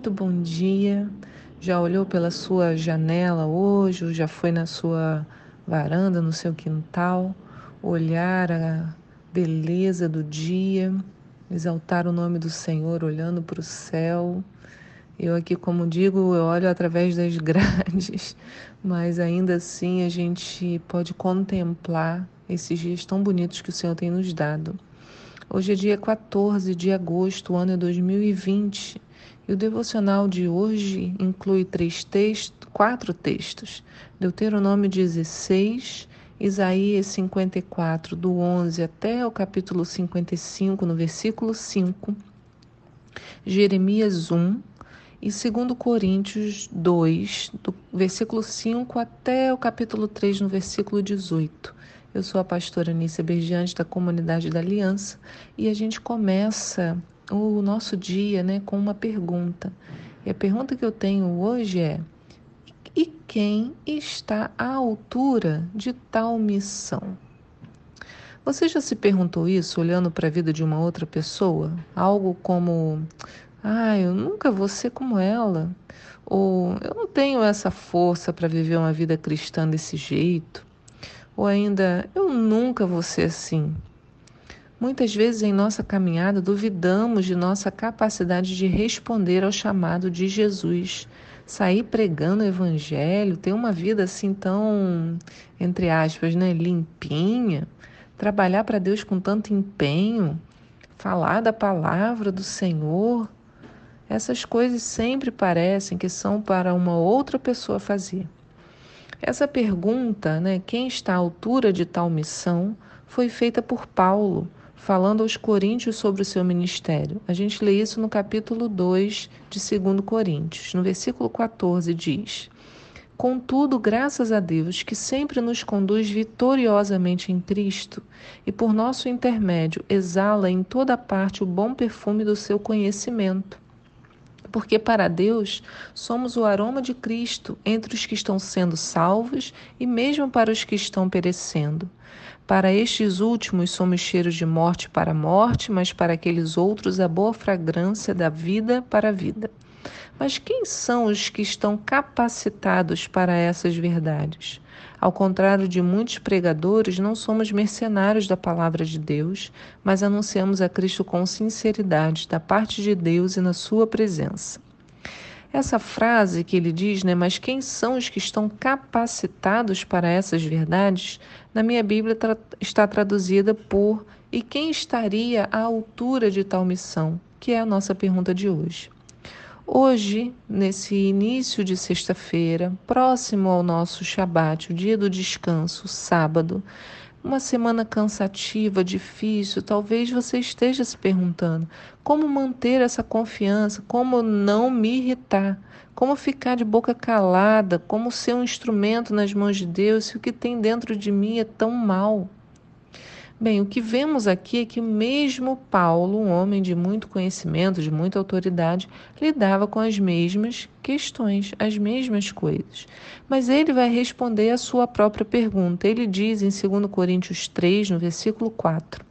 muito bom dia. Já olhou pela sua janela hoje, ou já foi na sua varanda, no seu quintal, olhar a beleza do dia, exaltar o nome do Senhor, olhando para o céu. Eu aqui, como digo, eu olho através das grades, mas ainda assim a gente pode contemplar esses dias tão bonitos que o Senhor tem nos dado. Hoje é dia 14 de agosto, o ano é 2020, e o devocional de hoje inclui três textos, quatro textos: Deuteronômio 16, Isaías 54, do 11 até o capítulo 55, no versículo 5, Jeremias 1 e 2 Coríntios 2, do versículo 5 até o capítulo 3, no versículo 18. Eu sou a pastora Anícia Bergiante da Comunidade da Aliança e a gente começa o nosso dia né, com uma pergunta. E a pergunta que eu tenho hoje é: e quem está à altura de tal missão? Você já se perguntou isso olhando para a vida de uma outra pessoa? Algo como: ah, eu nunca vou ser como ela. Ou eu não tenho essa força para viver uma vida cristã desse jeito. Ou ainda, eu nunca vou ser assim. Muitas vezes em nossa caminhada duvidamos de nossa capacidade de responder ao chamado de Jesus, sair pregando o evangelho, ter uma vida assim tão, entre aspas, né, limpinha, trabalhar para Deus com tanto empenho, falar da palavra do Senhor. Essas coisas sempre parecem que são para uma outra pessoa fazer. Essa pergunta, né, quem está à altura de tal missão, foi feita por Paulo, falando aos coríntios sobre o seu ministério. A gente lê isso no capítulo 2 de 2 Coríntios. No versículo 14 diz: Contudo, graças a Deus, que sempre nos conduz vitoriosamente em Cristo e por nosso intermédio exala em toda parte o bom perfume do seu conhecimento porque para Deus somos o aroma de Cristo entre os que estão sendo salvos e mesmo para os que estão perecendo. Para estes últimos somos cheiros de morte para a morte, mas para aqueles outros a boa fragrância da vida para a vida. Mas quem são os que estão capacitados para essas verdades? Ao contrário de muitos pregadores, não somos mercenários da palavra de Deus, mas anunciamos a Cristo com sinceridade, da parte de Deus e na Sua presença. Essa frase que ele diz, né, mas quem são os que estão capacitados para essas verdades? Na minha Bíblia tra está traduzida por e quem estaria à altura de tal missão? Que é a nossa pergunta de hoje. Hoje, nesse início de sexta-feira, próximo ao nosso Shabat, o dia do descanso, sábado, uma semana cansativa, difícil, talvez você esteja se perguntando como manter essa confiança, como não me irritar, como ficar de boca calada, como ser um instrumento nas mãos de Deus se o que tem dentro de mim é tão mal. Bem, o que vemos aqui é que mesmo Paulo, um homem de muito conhecimento, de muita autoridade, lidava com as mesmas questões, as mesmas coisas. Mas ele vai responder a sua própria pergunta. Ele diz em 2 Coríntios 3, no versículo 4: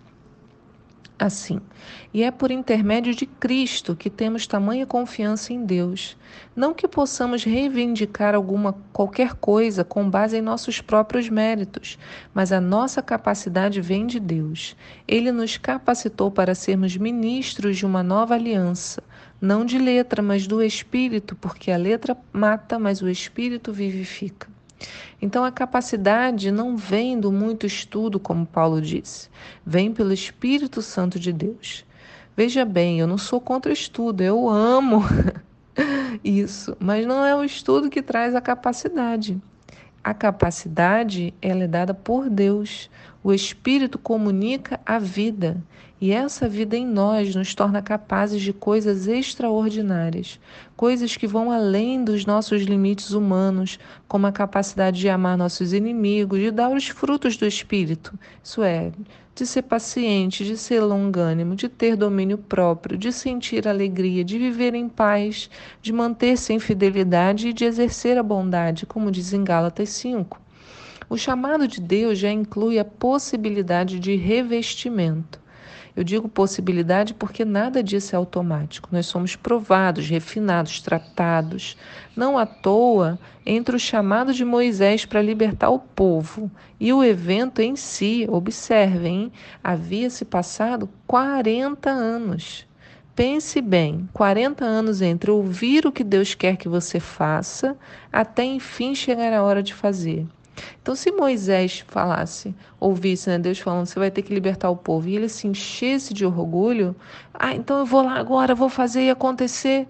assim. E é por intermédio de Cristo que temos tamanha confiança em Deus. Não que possamos reivindicar alguma qualquer coisa com base em nossos próprios méritos, mas a nossa capacidade vem de Deus. Ele nos capacitou para sermos ministros de uma nova aliança, não de letra, mas do espírito, porque a letra mata, mas o espírito vivifica. Então a capacidade não vem do muito estudo, como Paulo disse, vem pelo Espírito Santo de Deus. Veja bem, eu não sou contra o estudo, eu amo isso, mas não é o estudo que traz a capacidade. A capacidade ela é dada por Deus. O Espírito comunica a vida e essa vida em nós nos torna capazes de coisas extraordinárias, coisas que vão além dos nossos limites humanos, como a capacidade de amar nossos inimigos, de dar os frutos do Espírito, isso é, de ser paciente, de ser longânimo, de ter domínio próprio, de sentir alegria, de viver em paz, de manter-se em fidelidade e de exercer a bondade, como diz em Gálatas 5. O chamado de Deus já inclui a possibilidade de revestimento. Eu digo possibilidade porque nada disso é automático. Nós somos provados, refinados, tratados. Não à toa, entre o chamado de Moisés para libertar o povo e o evento em si, observem, havia se passado 40 anos. Pense bem, 40 anos entre ouvir o que Deus quer que você faça até enfim chegar a hora de fazer. Então, se Moisés falasse, ouvisse né, Deus falando, você vai ter que libertar o povo, e ele se enchesse de orgulho, ah, então eu vou lá agora, vou fazer e acontecer.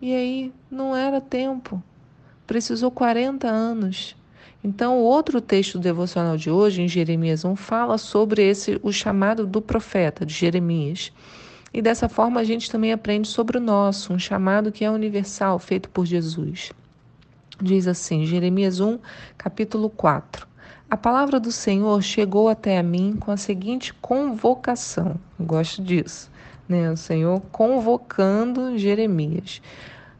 E aí, não era tempo. Precisou 40 anos. Então, o outro texto devocional de hoje, em Jeremias 1, fala sobre esse o chamado do profeta, de Jeremias. E dessa forma a gente também aprende sobre o nosso, um chamado que é universal, feito por Jesus. Diz assim, Jeremias 1, capítulo 4. A palavra do Senhor chegou até a mim com a seguinte convocação. Eu gosto disso, né? O Senhor convocando Jeremias.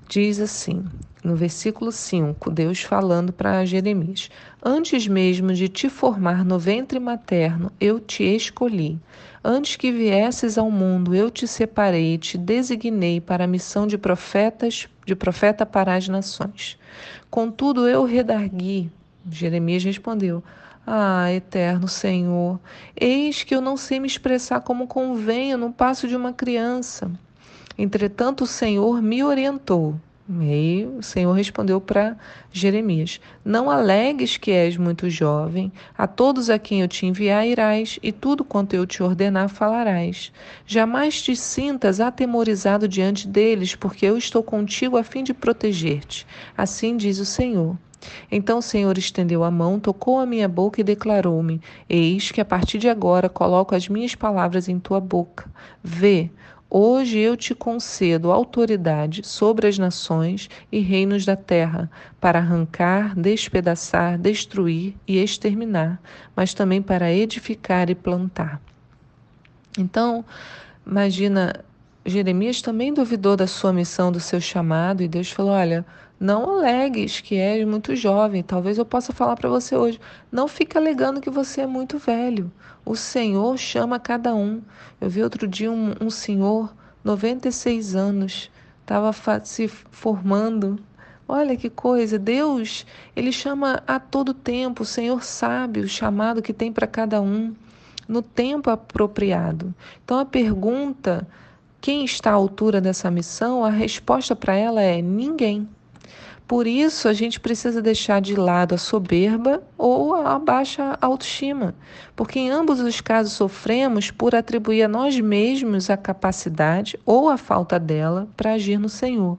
Diz assim, no versículo 5, Deus falando para Jeremias: Antes mesmo de te formar no ventre materno, eu te escolhi. Antes que viesses ao mundo, eu te separei te designei para a missão de profetas, de profeta para as nações. Contudo, eu redargui. Jeremias respondeu: Ah, eterno Senhor, eis que eu não sei me expressar como convém no passo de uma criança. Entretanto, o Senhor me orientou. E aí o Senhor respondeu para Jeremias: Não alegues que és muito jovem, a todos a quem eu te enviar irás, e tudo quanto eu te ordenar falarás. Jamais te sintas atemorizado diante deles, porque eu estou contigo a fim de proteger-te. Assim diz o Senhor. Então o Senhor estendeu a mão, tocou a minha boca e declarou-me: Eis que a partir de agora coloco as minhas palavras em tua boca. Vê, Hoje eu te concedo autoridade sobre as nações e reinos da terra, para arrancar, despedaçar, destruir e exterminar, mas também para edificar e plantar. Então, imagina, Jeremias também duvidou da sua missão, do seu chamado, e Deus falou: Olha, não alegues que és muito jovem. Talvez eu possa falar para você hoje. Não fique alegando que você é muito velho. O Senhor chama cada um. Eu vi outro dia um, um senhor, 96 anos, estava se formando. Olha que coisa, Deus, ele chama a todo tempo. O Senhor sabe o chamado que tem para cada um no tempo apropriado. Então a pergunta, quem está à altura dessa missão, a resposta para ela é ninguém. Por isso, a gente precisa deixar de lado a soberba ou a baixa autoestima, porque em ambos os casos sofremos por atribuir a nós mesmos a capacidade ou a falta dela para agir no Senhor.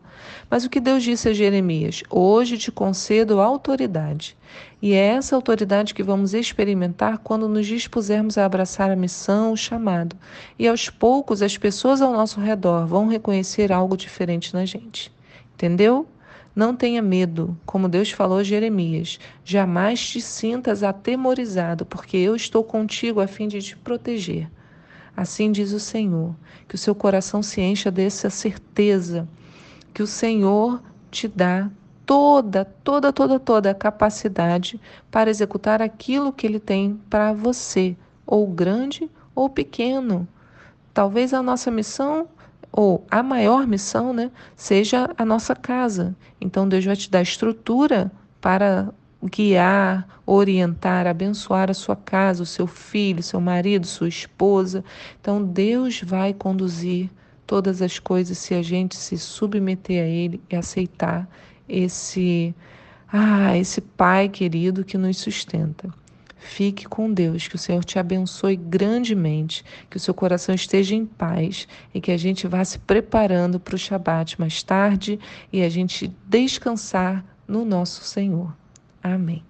Mas o que Deus disse a Jeremias? Hoje te concedo autoridade. E é essa autoridade que vamos experimentar quando nos dispusermos a abraçar a missão, o chamado. E aos poucos as pessoas ao nosso redor vão reconhecer algo diferente na gente. Entendeu? Não tenha medo, como Deus falou a Jeremias. Jamais te sintas atemorizado, porque eu estou contigo a fim de te proteger. Assim diz o Senhor, que o seu coração se encha dessa certeza que o Senhor te dá toda, toda, toda, toda a capacidade para executar aquilo que ele tem para você, ou grande ou pequeno. Talvez a nossa missão ou a maior missão, né, seja a nossa casa. Então Deus vai te dar estrutura para guiar, orientar, abençoar a sua casa, o seu filho, seu marido, sua esposa. Então Deus vai conduzir todas as coisas se a gente se submeter a ele e aceitar esse ah, esse pai querido que nos sustenta. Fique com Deus, que o Senhor te abençoe grandemente, que o seu coração esteja em paz e que a gente vá se preparando para o Shabat mais tarde e a gente descansar no nosso Senhor. Amém.